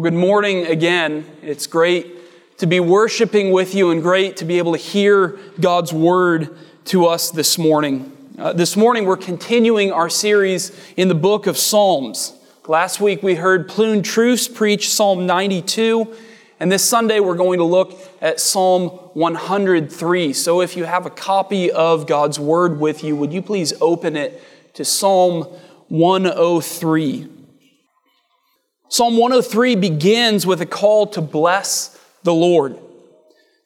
Well, good morning again. It's great to be worshiping with you and great to be able to hear God's word to us this morning. Uh, this morning, we're continuing our series in the book of Psalms. Last week, we heard Plune Truce preach Psalm 92, and this Sunday, we're going to look at Psalm 103. So, if you have a copy of God's word with you, would you please open it to Psalm 103? Psalm 103 begins with a call to bless the Lord.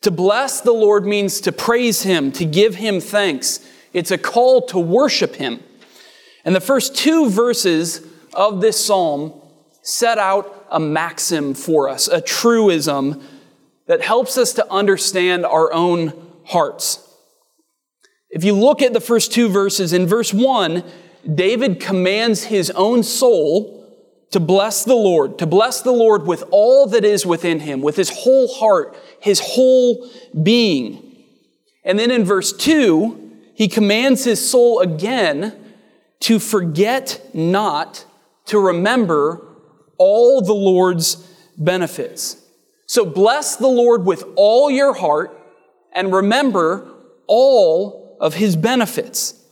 To bless the Lord means to praise Him, to give Him thanks. It's a call to worship Him. And the first two verses of this psalm set out a maxim for us, a truism that helps us to understand our own hearts. If you look at the first two verses, in verse 1, David commands his own soul to bless the Lord, to bless the Lord with all that is within him, with his whole heart, his whole being. And then in verse 2, he commands his soul again to forget not to remember all the Lord's benefits. So bless the Lord with all your heart and remember all of his benefits.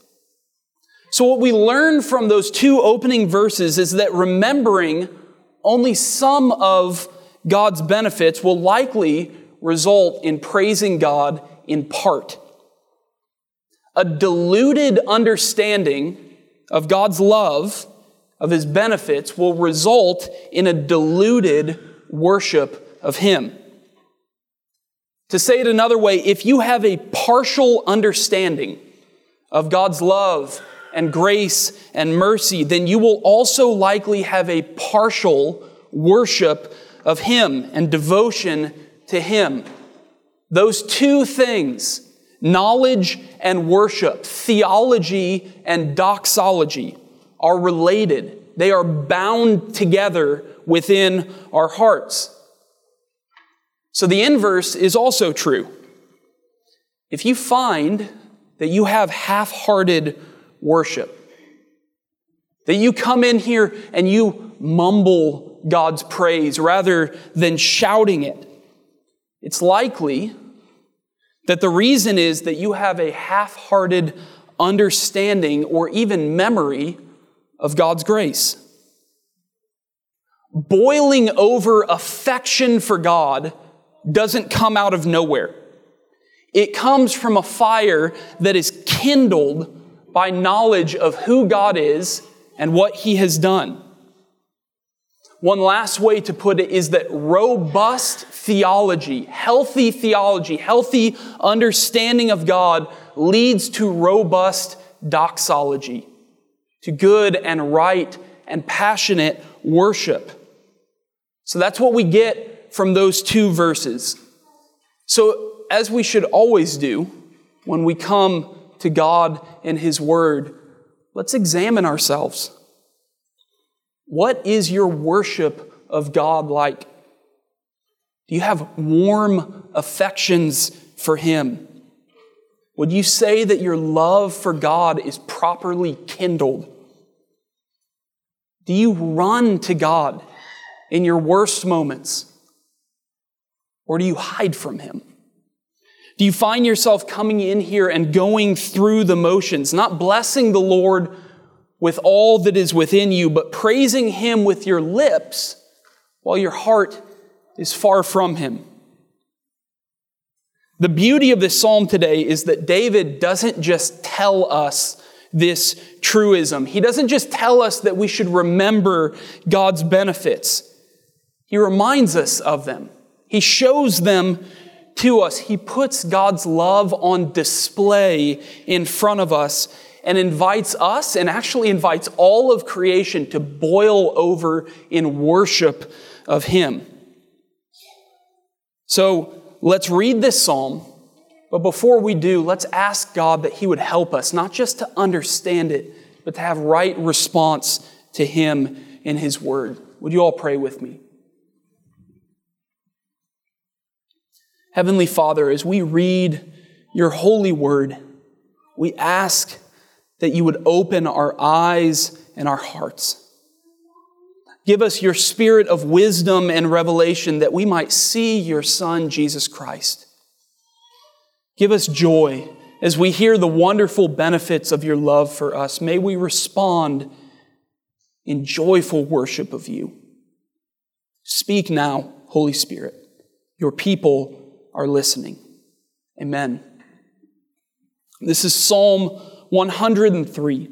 So, what we learn from those two opening verses is that remembering only some of God's benefits will likely result in praising God in part. A diluted understanding of God's love, of His benefits, will result in a diluted worship of Him. To say it another way, if you have a partial understanding of God's love, and grace and mercy, then you will also likely have a partial worship of Him and devotion to Him. Those two things, knowledge and worship, theology and doxology, are related. They are bound together within our hearts. So the inverse is also true. If you find that you have half hearted worship. That you come in here and you mumble God's praise rather than shouting it. It's likely that the reason is that you have a half hearted understanding or even memory of God's grace. Boiling over affection for God doesn't come out of nowhere. It comes from a fire that is kindled by knowledge of who God is and what He has done. One last way to put it is that robust theology, healthy theology, healthy understanding of God leads to robust doxology, to good and right and passionate worship. So that's what we get from those two verses. So, as we should always do when we come to God and His Word, let's examine ourselves. What is your worship of God like? Do you have warm affections for Him? Would you say that your love for God is properly kindled? Do you run to God in your worst moments? Or do you hide from Him? Do you find yourself coming in here and going through the motions, not blessing the Lord with all that is within you, but praising Him with your lips while your heart is far from Him? The beauty of this psalm today is that David doesn't just tell us this truism. He doesn't just tell us that we should remember God's benefits. He reminds us of them. He shows them to us. He puts God's love on display in front of us and invites us and actually invites all of creation to boil over in worship of Him. So let's read this psalm. But before we do, let's ask God that He would help us, not just to understand it, but to have right response to Him in His Word. Would you all pray with me? Heavenly Father, as we read your holy word, we ask that you would open our eyes and our hearts. Give us your spirit of wisdom and revelation that we might see your Son, Jesus Christ. Give us joy as we hear the wonderful benefits of your love for us. May we respond in joyful worship of you. Speak now, Holy Spirit. Your people are listening. Amen. This is Psalm 103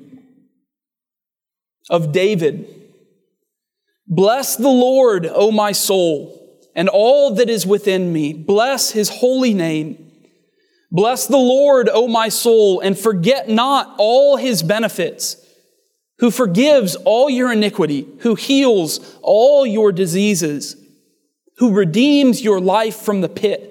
of David Bless the Lord, O my soul, and all that is within me. Bless his holy name. Bless the Lord, O my soul, and forget not all his benefits, who forgives all your iniquity, who heals all your diseases, who redeems your life from the pit,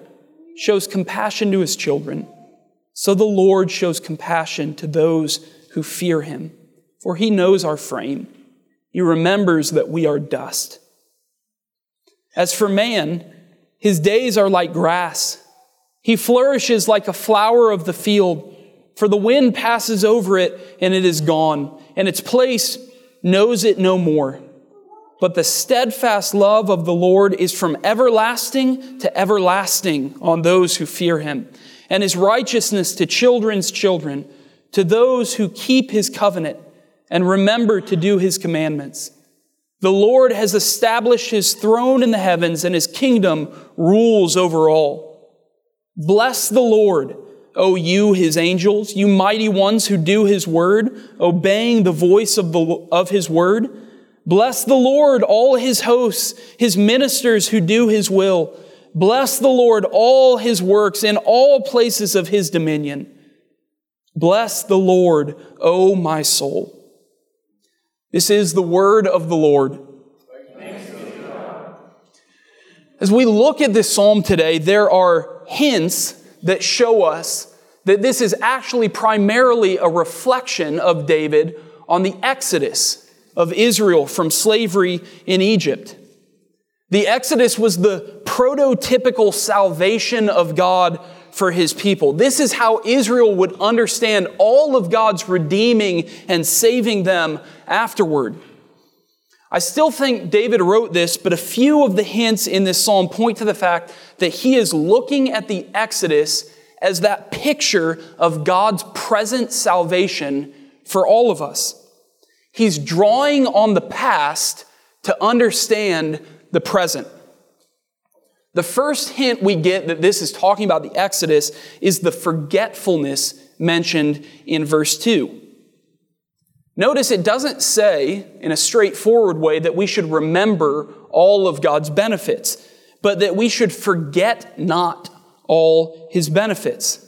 shows compassion to his children, so the Lord shows compassion to those who fear him. For he knows our frame. He remembers that we are dust. As for man, his days are like grass. He flourishes like a flower of the field, for the wind passes over it and it is gone, and its place knows it no more. But the steadfast love of the Lord is from everlasting to everlasting on those who fear him, and his righteousness to children's children, to those who keep his covenant and remember to do his commandments. The Lord has established his throne in the heavens, and his kingdom rules over all. Bless the Lord, O you, his angels, you mighty ones who do his word, obeying the voice of, the, of his word. Bless the Lord, all his hosts, his ministers who do his will. Bless the Lord, all his works in all places of his dominion. Bless the Lord, O my soul. This is the word of the Lord. As we look at this psalm today, there are hints that show us that this is actually primarily a reflection of David on the exodus of Israel from slavery in Egypt. The exodus was the prototypical salvation of God for his people. This is how Israel would understand all of God's redeeming and saving them afterward. I still think David wrote this, but a few of the hints in this psalm point to the fact that he is looking at the Exodus as that picture of God's present salvation for all of us. He's drawing on the past to understand the present. The first hint we get that this is talking about the Exodus is the forgetfulness mentioned in verse 2. Notice it doesn't say in a straightforward way that we should remember all of God's benefits, but that we should forget not all his benefits.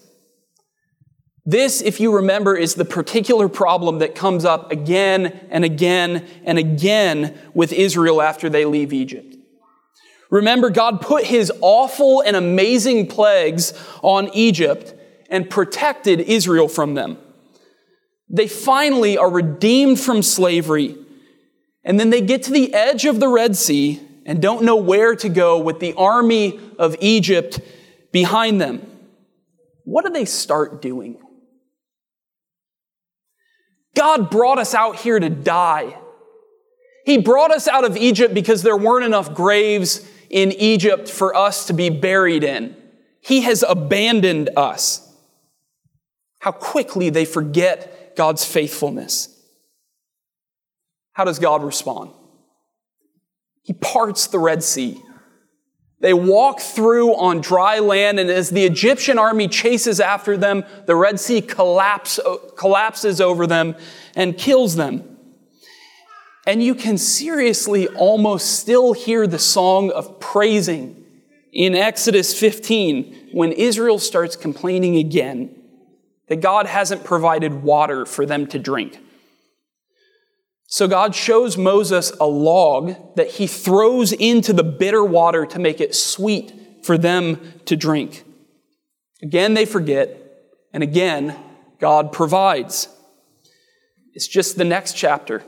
This, if you remember, is the particular problem that comes up again and again and again with Israel after they leave Egypt. Remember, God put his awful and amazing plagues on Egypt and protected Israel from them. They finally are redeemed from slavery, and then they get to the edge of the Red Sea and don't know where to go with the army of Egypt behind them. What do they start doing? God brought us out here to die. He brought us out of Egypt because there weren't enough graves in Egypt for us to be buried in. He has abandoned us. How quickly they forget God's faithfulness. How does God respond? He parts the Red Sea. They walk through on dry land, and as the Egyptian army chases after them, the Red Sea collapse, collapses over them and kills them. And you can seriously almost still hear the song of praising in Exodus 15 when Israel starts complaining again that God hasn't provided water for them to drink. So God shows Moses a log that he throws into the bitter water to make it sweet for them to drink. Again, they forget, and again, God provides. It's just the next chapter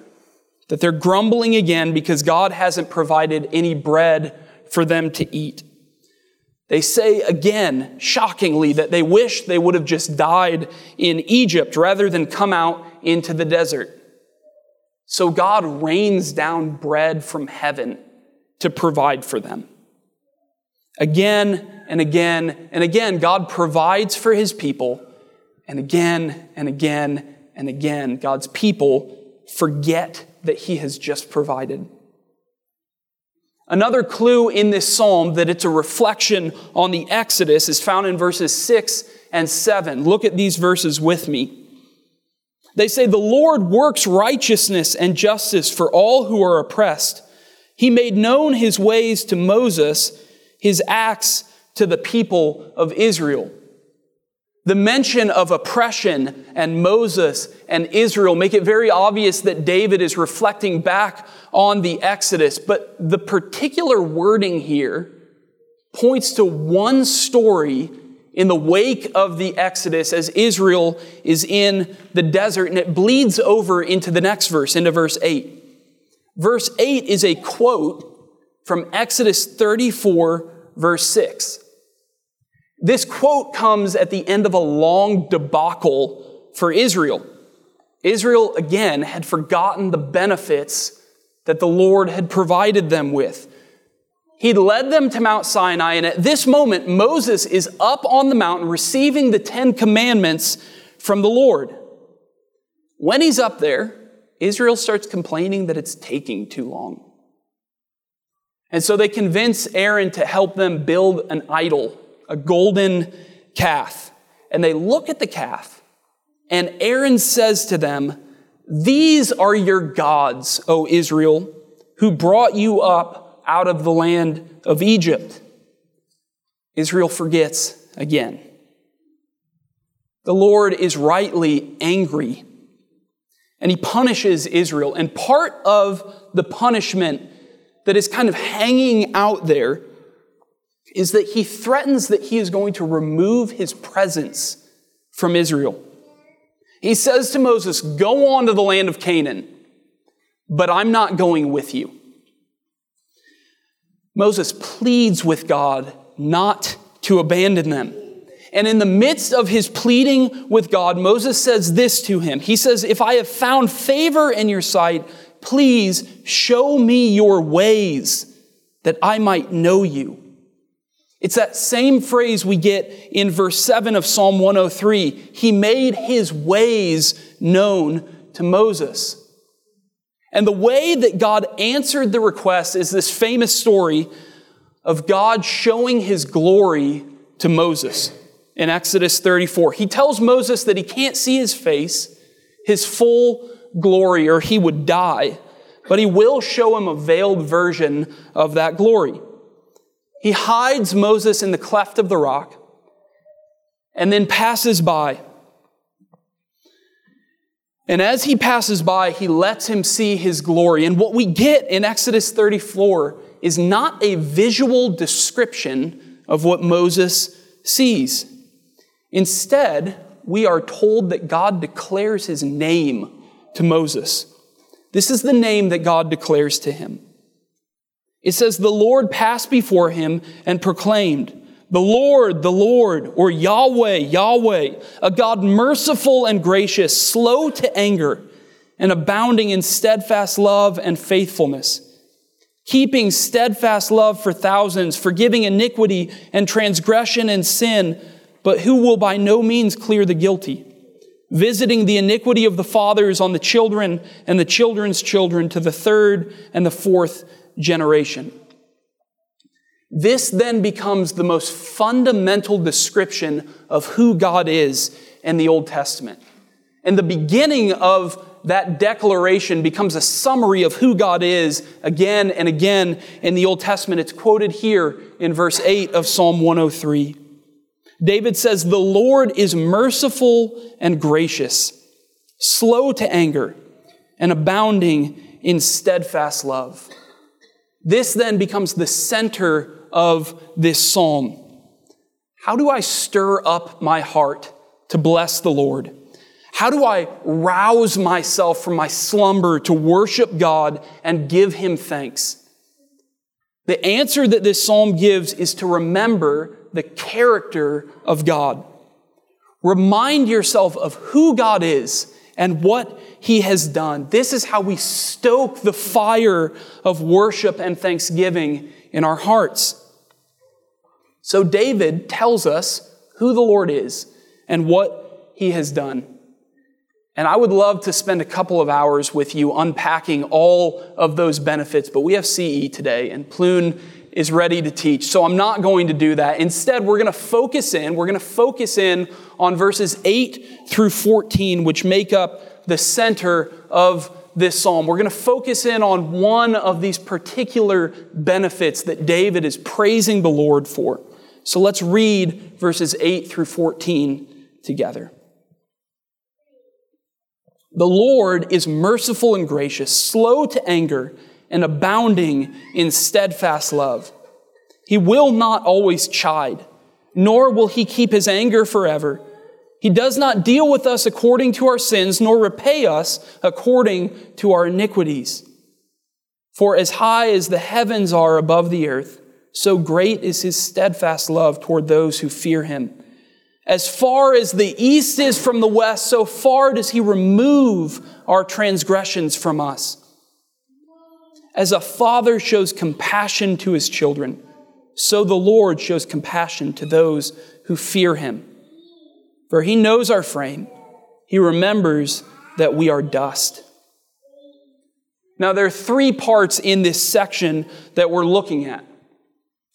that they're grumbling again because God hasn't provided any bread for them to eat. They say again, shockingly, that they wish they would have just died in Egypt rather than come out into the desert. So God rains down bread from heaven to provide for them. Again and again and again, God provides for his people. And again and again and again, God's people forget that he has just provided. Another clue in this psalm that it's a reflection on the Exodus is found in verses 6 and 7. Look at these verses with me. They say, The Lord works righteousness and justice for all who are oppressed. He made known his ways to Moses, his acts to the people of Israel. The mention of oppression and Moses and Israel make it very obvious that David is reflecting back on the Exodus. But the particular wording here points to one story in the wake of the Exodus as Israel is in the desert, and it bleeds over into the next verse, into verse 8. Verse 8 is a quote from Exodus 34, verse 6. This quote comes at the end of a long debacle for Israel. Israel, again, had forgotten the benefits that the Lord had provided them with. He led them to Mount Sinai, and at this moment, Moses is up on the mountain receiving the Ten Commandments from the Lord. When he's up there, Israel starts complaining that it's taking too long. And so they convince Aaron to help them build an idol, a golden calf. And they look at the calf, and Aaron says to them, These are your gods, O Israel, who brought you up out of the land of Egypt. Israel forgets again. The Lord is rightly angry and he punishes Israel. And part of the punishment that is kind of hanging out there is that he threatens that he is going to remove his presence from Israel. He says to Moses, Go on to the land of Canaan, but I'm not going with you. Moses pleads with God not to abandon them. And in the midst of his pleading with God, Moses says this to him. He says, If I have found favor in your sight, please show me your ways that I might know you. It's that same phrase we get in verse 7 of Psalm 103. He made his ways known to Moses. And the way that God answered the request is this famous story of God showing his glory to Moses in Exodus 34. He tells Moses that he can't see his face, his full glory, or he would die, but he will show him a veiled version of that glory. He hides Moses in the cleft of the rock and then passes by. And as he passes by, he lets him see his glory. And what we get in Exodus 34 is not a visual description of what Moses sees. Instead, we are told that God declares his name to Moses. This is the name that God declares to him. It says, The Lord passed before him and proclaimed, the Lord, the Lord, or Yahweh, Yahweh, a God merciful and gracious, slow to anger, and abounding in steadfast love and faithfulness, keeping steadfast love for thousands, forgiving iniquity and transgression and sin, but who will by no means clear the guilty, visiting the iniquity of the fathers on the children and the children's children to the third and the fourth generation. This then becomes the most fundamental description of who God is in the Old Testament. And the beginning of that declaration becomes a summary of who God is again and again in the Old Testament. It's quoted here in verse 8 of Psalm 103. David says, The Lord is merciful and gracious, slow to anger, and abounding in steadfast love. This then becomes the center of this psalm. How do I stir up my heart to bless the Lord? How do I rouse myself from my slumber to worship God and give Him thanks? The answer that this psalm gives is to remember the character of God. Remind yourself of who God is and what He has done. This is how we stoke the fire of worship and thanksgiving in our hearts. So, David tells us who the Lord is and what He has done. And I would love to spend a couple of hours with you unpacking all of those benefits, but we have CE today, and Plune is ready to teach. So I'm not going to do that. Instead, we're going to focus in, we're going to focus in on verses 8 through 14, which make up the center of this psalm. We're going to focus in on one of these particular benefits that David is praising the Lord for. So let's read verses 8 through 14 together. The Lord is merciful and gracious, slow to anger, and abounding in steadfast love. He will not always chide, nor will he keep his anger forever. He does not deal with us according to our sins, nor repay us according to our iniquities. For as high as the heavens are above the earth, so great is his steadfast love toward those who fear him. As far as the east is from the west, so far does he remove our transgressions from us. As a father shows compassion to his children, so the Lord shows compassion to those who fear him. For he knows our frame, he remembers that we are dust. Now, there are three parts in this section that we're looking at.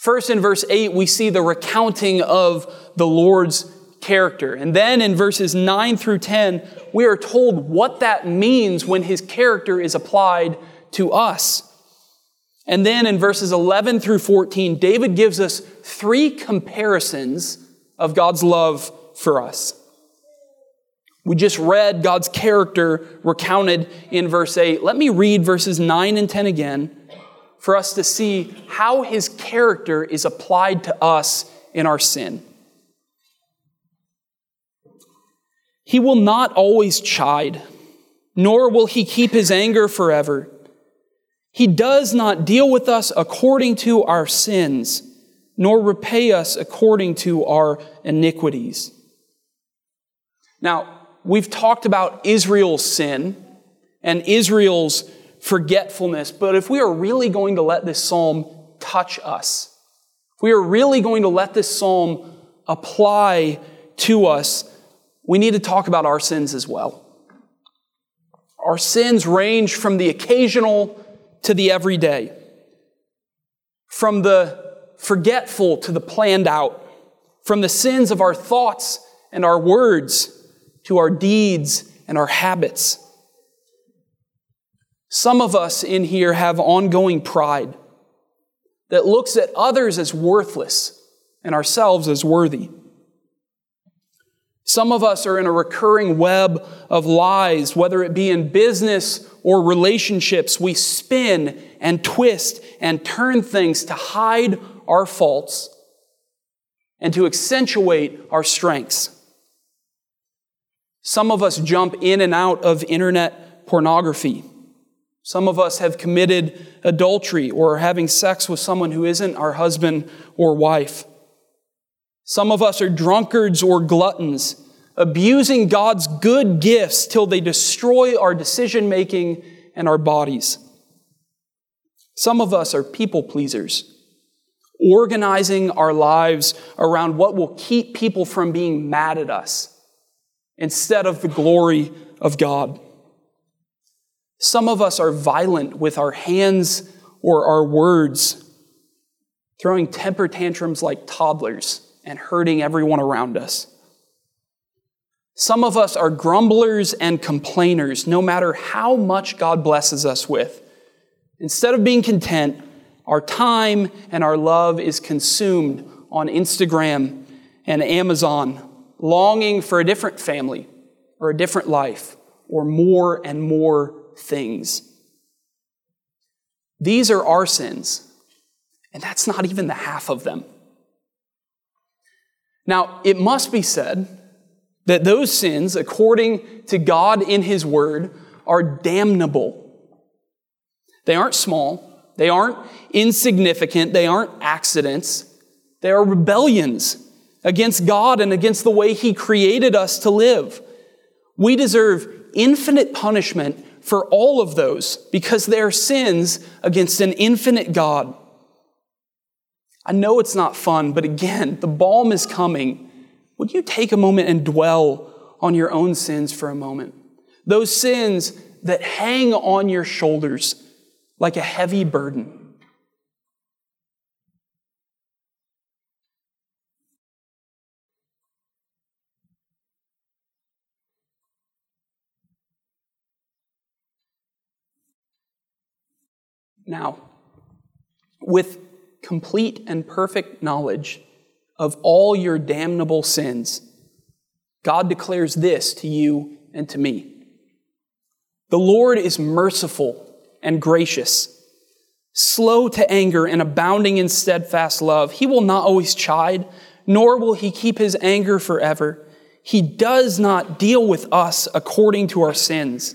First, in verse 8, we see the recounting of the Lord's character. And then in verses 9 through 10, we are told what that means when his character is applied to us. And then in verses 11 through 14, David gives us three comparisons of God's love for us. We just read God's character recounted in verse 8. Let me read verses 9 and 10 again for us to see how his character is applied to us in our sin. He will not always chide, nor will he keep his anger forever. He does not deal with us according to our sins, nor repay us according to our iniquities. Now, we've talked about Israel's sin and Israel's forgetfulness, but if we are really going to let this psalm touch us, if we are really going to let this psalm apply to us, we need to talk about our sins as well. Our sins range from the occasional to the everyday, from the forgetful to the planned out, from the sins of our thoughts and our words to our deeds and our habits. Some of us in here have ongoing pride that looks at others as worthless and ourselves as worthy. Some of us are in a recurring web of lies, whether it be in business or relationships. We spin and twist and turn things to hide our faults and to accentuate our strengths. Some of us jump in and out of internet pornography. Some of us have committed adultery or having sex with someone who isn't our husband or wife. Some of us are drunkards or gluttons, abusing God's good gifts till they destroy our decision making and our bodies. Some of us are people pleasers, organizing our lives around what will keep people from being mad at us instead of the glory of God. Some of us are violent with our hands or our words, throwing temper tantrums like toddlers and hurting everyone around us. Some of us are grumblers and complainers, no matter how much God blesses us with. Instead of being content, our time and our love is consumed on Instagram and Amazon, longing for a different family or a different life or more and more things. These are our sins, and that's not even the half of them. Now, it must be said that those sins, according to God in His Word, are damnable. They aren't small, they aren't insignificant, they aren't accidents, they are rebellions against God and against the way He created us to live. We deserve infinite punishment for all of those because they are sins against an infinite God. I know it's not fun, but again, the balm is coming. Would you take a moment and dwell on your own sins for a moment? Those sins that hang on your shoulders like a heavy burden. Now, with complete and perfect knowledge of all your damnable sins, God declares this to you and to me. The Lord is merciful and gracious, slow to anger and abounding in steadfast love. He will not always chide, nor will he keep his anger forever. He does not deal with us according to our sins,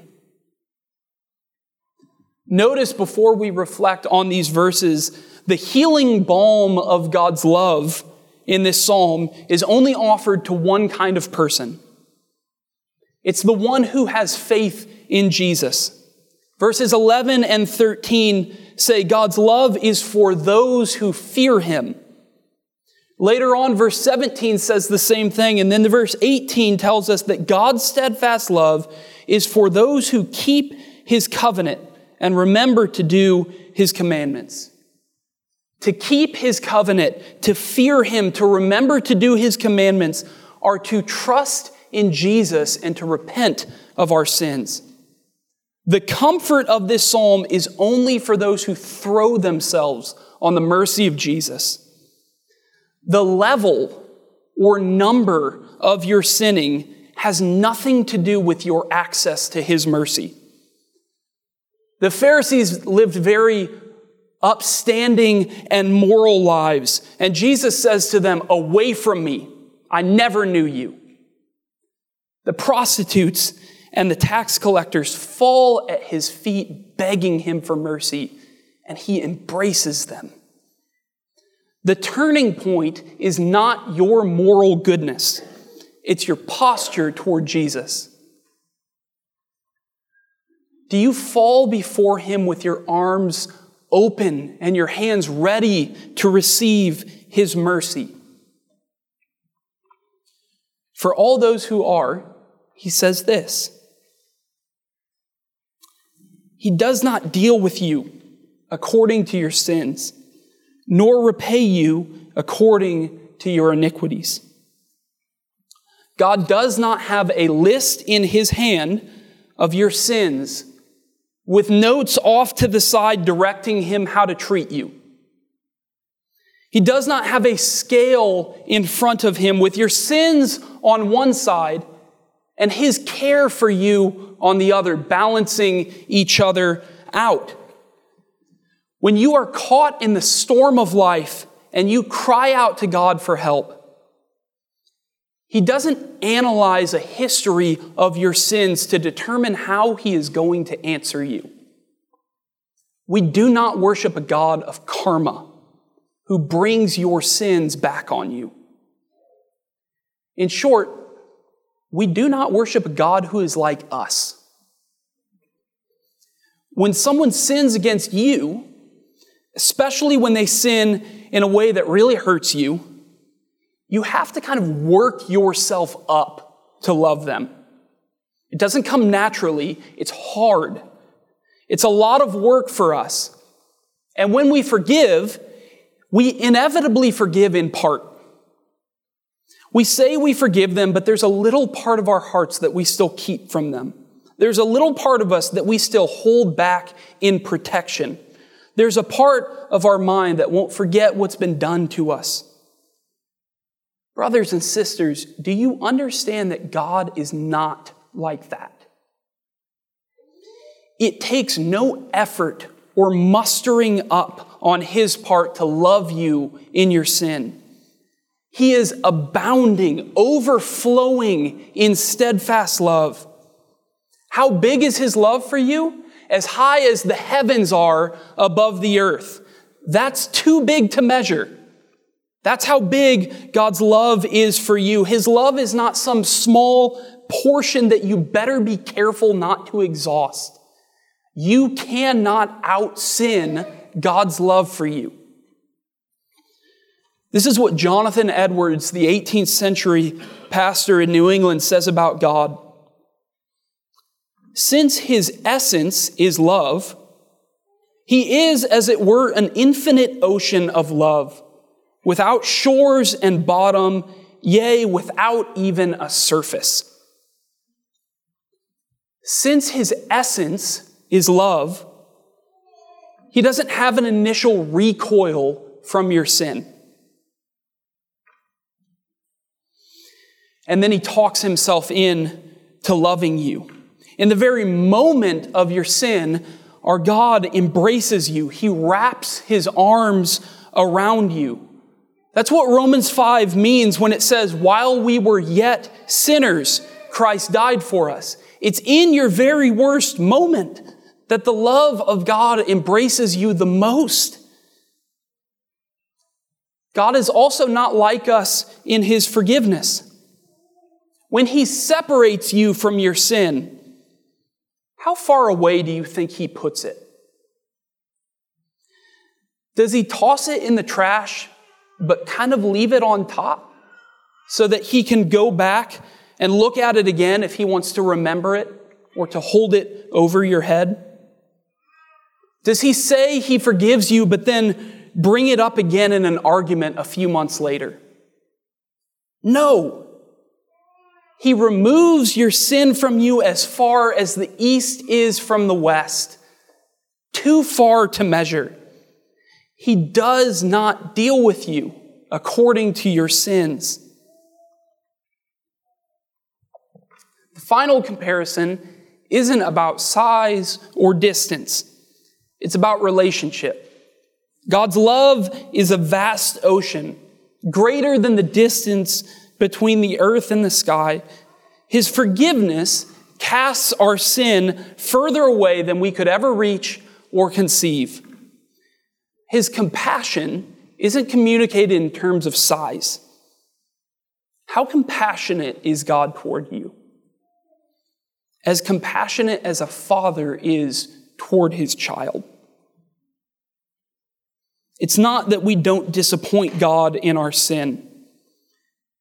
Notice before we reflect on these verses the healing balm of God's love in this psalm is only offered to one kind of person. It's the one who has faith in Jesus. Verses 11 and 13 say God's love is for those who fear him. Later on, verse 17 says the same thing, and then the verse 18 tells us that God's steadfast love is for those who keep his covenant and remember to do his commandments to keep his covenant, to fear him, to remember to do his commandments, are to trust in Jesus and to repent of our sins. The comfort of this psalm is only for those who throw themselves on the mercy of Jesus. The level or number of your sinning has nothing to do with your access to his mercy. The Pharisees lived very upstanding and moral lives. And Jesus says to them, Away from me, I never knew you. The prostitutes and the tax collectors fall at his feet, begging him for mercy, and he embraces them. The turning point is not your moral goodness, it's your posture toward Jesus. Do you fall before him with your arms open and your hands ready to receive His mercy. For all those who are, He says this He does not deal with you according to your sins, nor repay you according to your iniquities. God does not have a list in His hand of your sins with notes off to the side directing him how to treat you. He does not have a scale in front of him with your sins on one side and his care for you on the other, balancing each other out. When you are caught in the storm of life and you cry out to God for help, he doesn't analyze a history of your sins to determine how he is going to answer you. We do not worship a God of karma who brings your sins back on you. In short, we do not worship a God who is like us. When someone sins against you, especially when they sin in a way that really hurts you, you have to kind of work yourself up to love them. It doesn't come naturally, it's hard. It's a lot of work for us. And when we forgive, we inevitably forgive in part. We say we forgive them, but there's a little part of our hearts that we still keep from them. There's a little part of us that we still hold back in protection. There's a part of our mind that won't forget what's been done to us. Brothers and sisters, do you understand that God is not like that? It takes no effort or mustering up on His part to love you in your sin. He is abounding, overflowing in steadfast love. How big is His love for you? As high as the heavens are above the earth. That's too big to measure. That's how big God's love is for you. His love is not some small portion that you better be careful not to exhaust. You cannot out sin God's love for you. This is what Jonathan Edwards, the 18th century pastor in New England, says about God. Since his essence is love, he is, as it were, an infinite ocean of love, without shores and bottom, yea, without even a surface. Since his essence is love, he doesn't have an initial recoil from your sin. And then he talks himself in to loving you. In the very moment of your sin, our God embraces you. He wraps his arms around you. That's what Romans 5 means when it says, while we were yet sinners, Christ died for us. It's in your very worst moment that the love of God embraces you the most. God is also not like us in his forgiveness. When he separates you from your sin, how far away do you think he puts it? Does he toss it in the trash, but kind of leave it on top so that he can go back and look at it again if he wants to remember it or to hold it over your head? Does he say he forgives you, but then bring it up again in an argument a few months later? No. He removes your sin from you as far as the east is from the west, too far to measure. He does not deal with you according to your sins. The final comparison isn't about size or distance. It's about relationship. God's love is a vast ocean, greater than the distance between the earth and the sky. His forgiveness casts our sin further away than we could ever reach or conceive. His compassion isn't communicated in terms of size. How compassionate is God toward you? As compassionate as a father is toward his child. It's not that we don't disappoint God in our sin.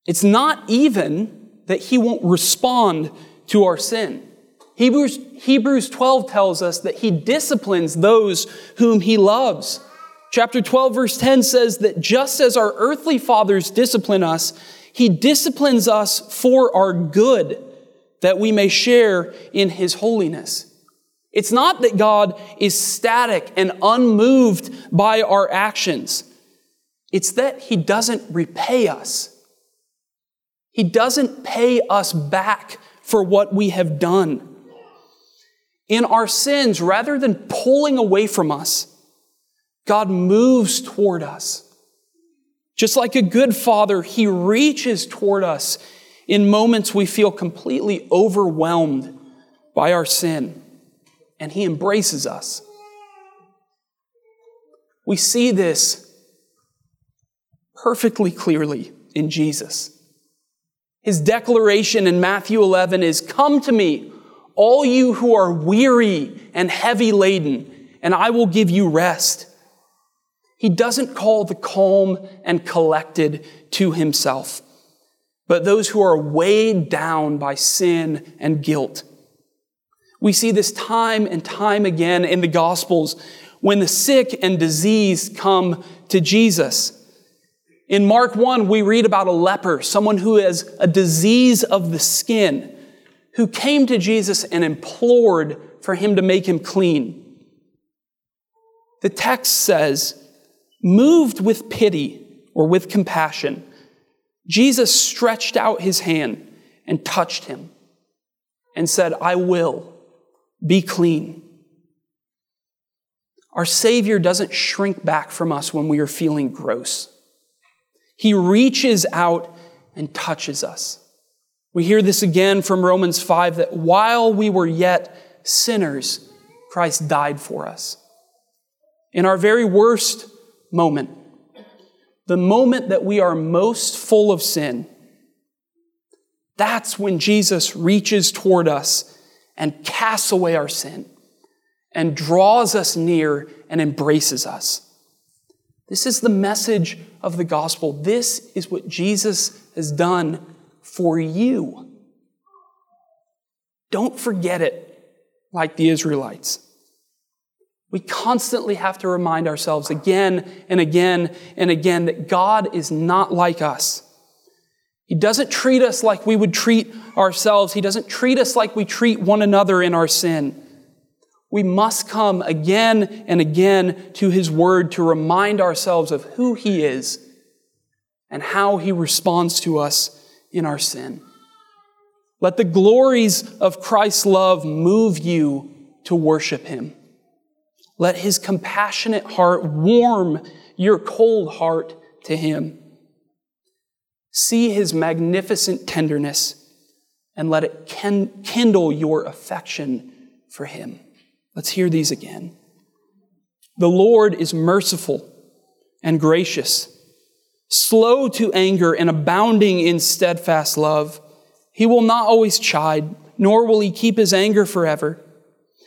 It's not even that He won't respond to our sin. Hebrews, Hebrews 12 tells us that He disciplines those whom He loves. Chapter 12, verse 10 says that just as our earthly fathers discipline us, He disciplines us for our good, that we may share in His holiness. It's not that God is static and unmoved by our actions. It's that He doesn't repay us. He doesn't pay us back for what we have done. In our sins, rather than pulling away from us, God moves toward us. Just like a good father, He reaches toward us in moments we feel completely overwhelmed by our sin and He embraces us. We see this perfectly clearly in Jesus. His declaration in Matthew 11 is Come to me, all you who are weary and heavy laden, and I will give you rest. He doesn't call the calm and collected to himself, but those who are weighed down by sin and guilt. We see this time and time again in the Gospels when the sick and diseased come to Jesus. In Mark 1, we read about a leper, someone who has a disease of the skin, who came to Jesus and implored for him to make him clean. The text says, moved with pity or with compassion, Jesus stretched out his hand and touched him and said, I will be clean. Our Savior doesn't shrink back from us when we are feeling gross. He reaches out and touches us. We hear this again from Romans 5 that while we were yet sinners, Christ died for us. In our very worst moment, the moment that we are most full of sin, that's when Jesus reaches toward us and casts away our sin and draws us near and embraces us. This is the message of the gospel. This is what Jesus has done for you. Don't forget it like the Israelites. We constantly have to remind ourselves again and again and again that God is not like us. He doesn't treat us like we would treat ourselves. He doesn't treat us like we treat one another in our sin. We must come again and again to His Word to remind ourselves of who He is and how He responds to us in our sin. Let the glories of Christ's love move you to worship Him. Let His compassionate heart warm your cold heart to Him. See His magnificent tenderness and let it kindle your affection for Him. Let's hear these again. The Lord is merciful and gracious, slow to anger and abounding in steadfast love. He will not always chide, nor will he keep his anger forever.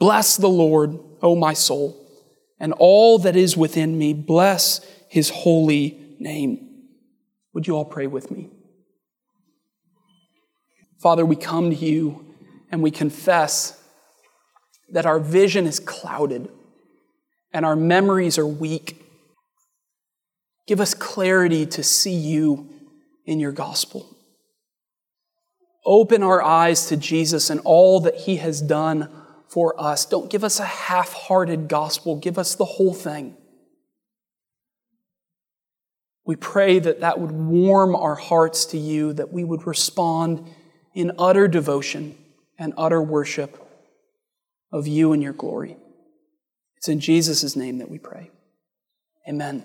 Bless the Lord, O my soul, and all that is within me. Bless his holy name. Would you all pray with me? Father, we come to you and we confess that our vision is clouded and our memories are weak. Give us clarity to see you in your gospel. Open our eyes to Jesus and all that he has done for us. Don't give us a half hearted gospel, give us the whole thing. We pray that that would warm our hearts to you, that we would respond in utter devotion and utter worship of you and your glory. It's in Jesus' name that we pray. Amen.